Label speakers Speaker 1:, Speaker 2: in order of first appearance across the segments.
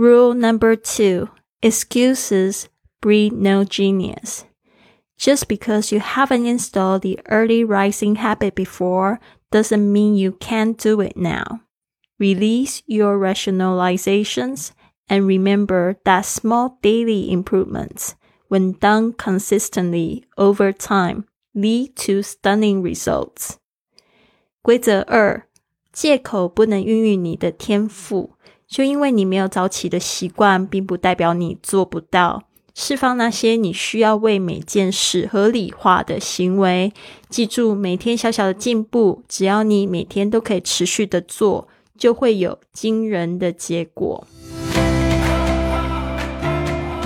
Speaker 1: Rule number two excuses breed no genius. Just because you haven't installed the early rising habit before doesn't mean you can't do it now. Release your rationalizations and remember that small daily improvements, when done consistently over time, lead to stunning results. 规则二：借口不能孕育你的天赋。 就因为你没有早起的习惯，并不代表你做不到。释放那些你需要为每件事合理化的行为。记住，每天小小的进步，只要你每天都可以持续的做，就会有惊人的结果。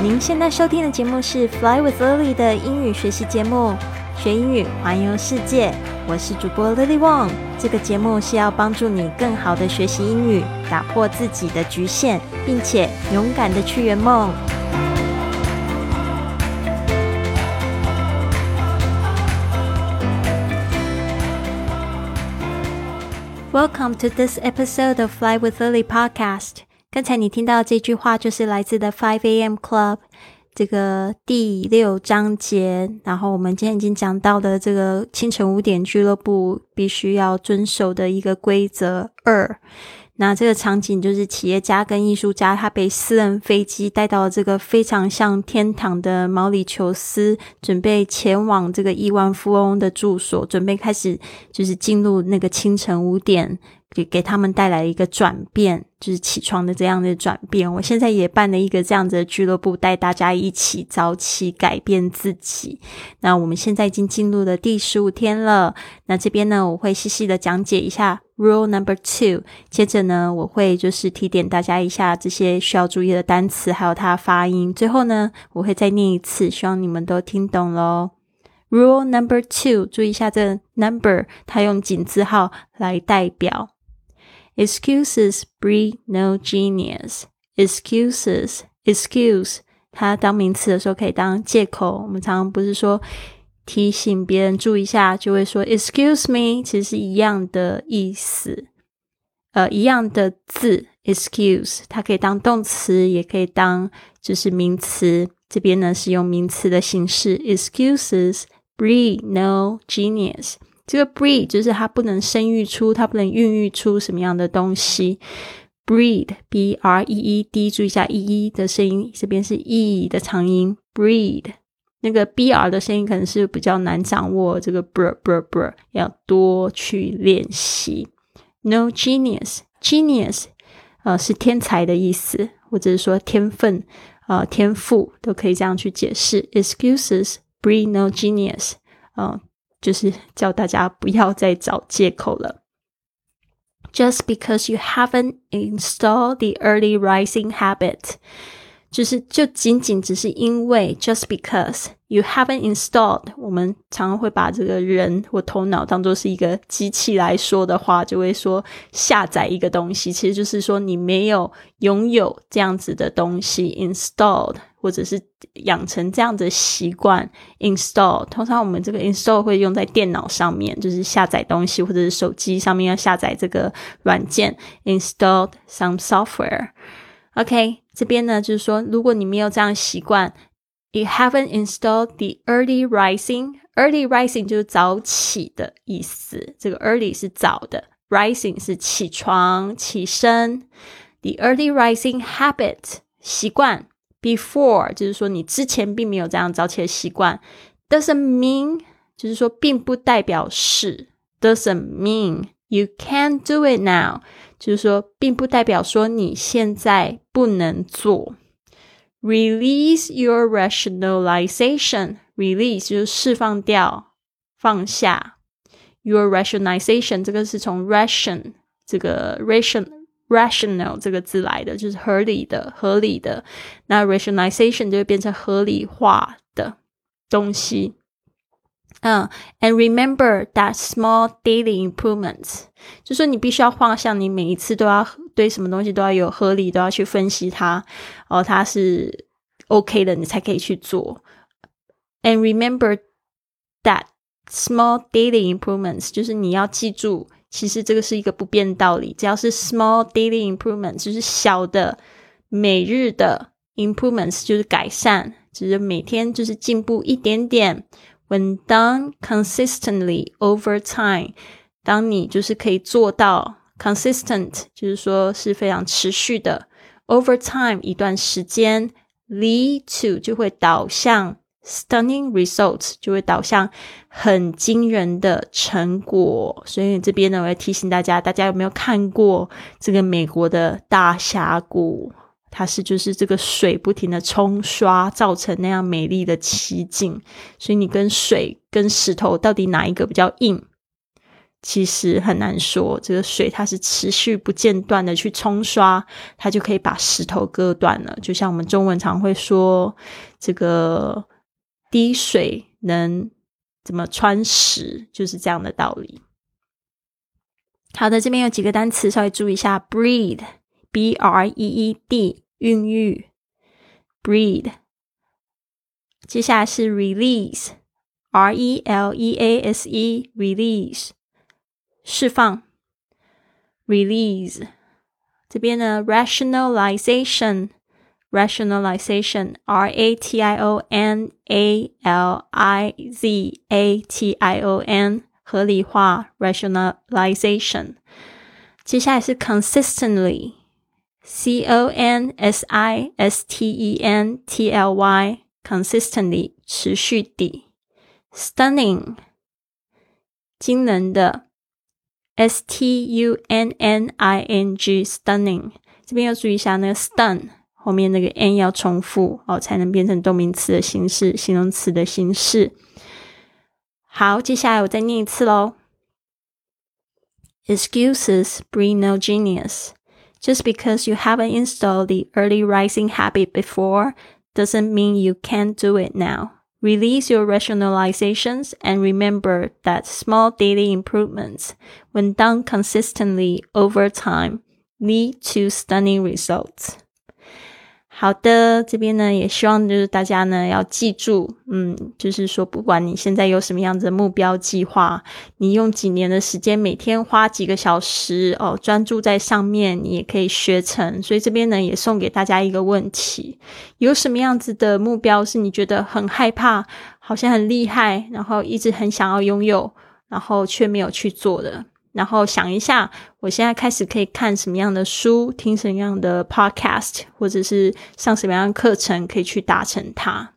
Speaker 1: 您现在收听的节目是《Fly with Lily》的英语学习节目，学英语环游世界。我是主播 Lily Wong。这个节目是要帮助你更好的学习英语，打破自己的局限，并且勇敢的去圆梦。Welcome to this episode of Fly with Lily podcast。刚才你听到这句话，就是来自的 Five A.M. Club 这个第六章节。然后我们今天已经讲到的这个清晨五点俱乐部必须要遵守的一个规则二。那这个场景就是企业家跟艺术家，他被私人飞机带到了这个非常像天堂的毛里求斯，准备前往这个亿万富翁的住所，准备开始就是进入那个清晨五点。给给他们带来一个转变，就是起床的这样的转变。我现在也办了一个这样子的俱乐部，带大家一起早起改变自己。那我们现在已经进入了第十五天了。那这边呢，我会细细的讲解一下 Rule Number Two。接着呢，我会就是提点大家一下这些需要注意的单词，还有它发音。最后呢，我会再念一次，希望你们都听懂喽。Rule Number Two，注意一下这 number，它用井字号来代表。Excuses breed no genius. Excuses, excuse，它当名词的时候可以当借口。我们常常不是说提醒别人注意一下，就会说 Excuse me，其实是一样的意思，呃，一样的字。Excuse，它可以当动词，也可以当就是名词。这边呢是用名词的形式。Excuses breed no genius。这个 breed 就是它不能生育出，它不能孕育出什么样的东西。breed，b r e e d，注意一下 e e 的声音，这边是 e 的长音。breed，那个 b r 的声音可能是比较难掌握，这个 br br br 要多去练习。No genius，genius，呃，是天才的意思，或者是说天分，呃，天赋都可以这样去解释。Excuses breed no genius，呃。就是叫大家不要再找借口了。Just because you haven't installed the early rising habit，就是就仅仅只是因为 just because you haven't installed，我们常常会把这个人或头脑当做是一个机器来说的话，就会说下载一个东西，其实就是说你没有拥有这样子的东西 installed。 或者是养成这样的习惯，install。通常我们这个 install 会用在电脑上面，就是下载东西，或者是手机上面要下载这个软件，installed some software。OK，这边呢就是说，如果你没有这样习惯，you haven't installed the early rising。early rising 就是早起的意思，这个 early 是早的，rising 是起床、起身。The early rising habit 习惯。Before 就是说你之前并没有这样早起的习惯，doesn't mean 就是说并不代表是，doesn't mean you can't do it now，就是说并不代表说你现在不能做。Release your rationalization，release 就是释放掉、放下。Your rationalization 这个是从 ration 这个 ration。 rational 这个字来的，就是合理的、合理的。那 rationalization 就会变成合理化的东西。嗯，and remember that small daily improvements，就说你必须要画像你每一次都要对什么东西都要有合理，都要去分析它，哦，它是 OK 的，你才可以去做。And remember that small daily improvements，就是你要记住。其实这个是一个不变道理，只要是 small daily improvement，就是小的每日的 improvements 就是改善，就是每天就是进步一点点。When done consistently over time，当你就是可以做到 consistent，就是说是非常持续的。Over time 一段时间，lead to 就会导向 stunning results，就会导向很惊人的成果。所以这边呢，我要提醒大家，大家有没有看过这个美国的大峡谷？它是就是这个水不停的冲刷，造成那样美丽的奇景。所以你跟水跟石头到底哪一个比较硬？其实很难说。这个水它是持续不间断的去冲刷，它就可以把石头割断了。就像我们中文常会说，这个滴水能怎么穿石，就是这样的道理。好的，这边有几个单词稍微注意一下：breed，b r e e d。孕育，breed。接下来是 release，r e l e a s e，release，释放，release。这边呢，rationalization ，rationalization，rationalization，r a t i o n a l i z a t i o n，合理化，rationalization。接下来是 consistently。C O N S I S T E N T L Y consistently 持续地，stunning 惊人的，S T U N N I N G stunning 这边要注意一下那个 stun 后面那个 n 要重复哦，才能变成动名词的形式，形容词的形式。好，接下来我再念一次喽。Excuses bring no genius. Just because you haven't installed the early rising habit before doesn't mean you can't do it now. Release your rationalizations and remember that small daily improvements, when done consistently over time, lead to stunning results. 好的，这边呢也希望就是大家呢要记住，嗯，就是说不管你现在有什么样子的目标计划，你用几年的时间，每天花几个小时哦，专注在上面，你也可以学成。所以这边呢也送给大家一个问题：有什么样子的目标是你觉得很害怕，好像很厉害，然后一直很想要拥有，然后却没有去做的？然后想一下，我现在开始可以看什么样的书，听什么样的 podcast，或者是上什么样的课程，可以去达成它。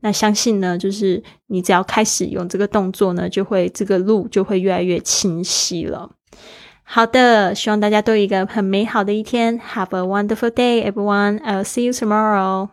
Speaker 1: 那相信呢，就是你只要开始用这个动作呢，就会这个路就会越来越清晰了。好的，希望大家都有一个很美好的一天。Have a wonderful day, everyone. I'll see you tomorrow.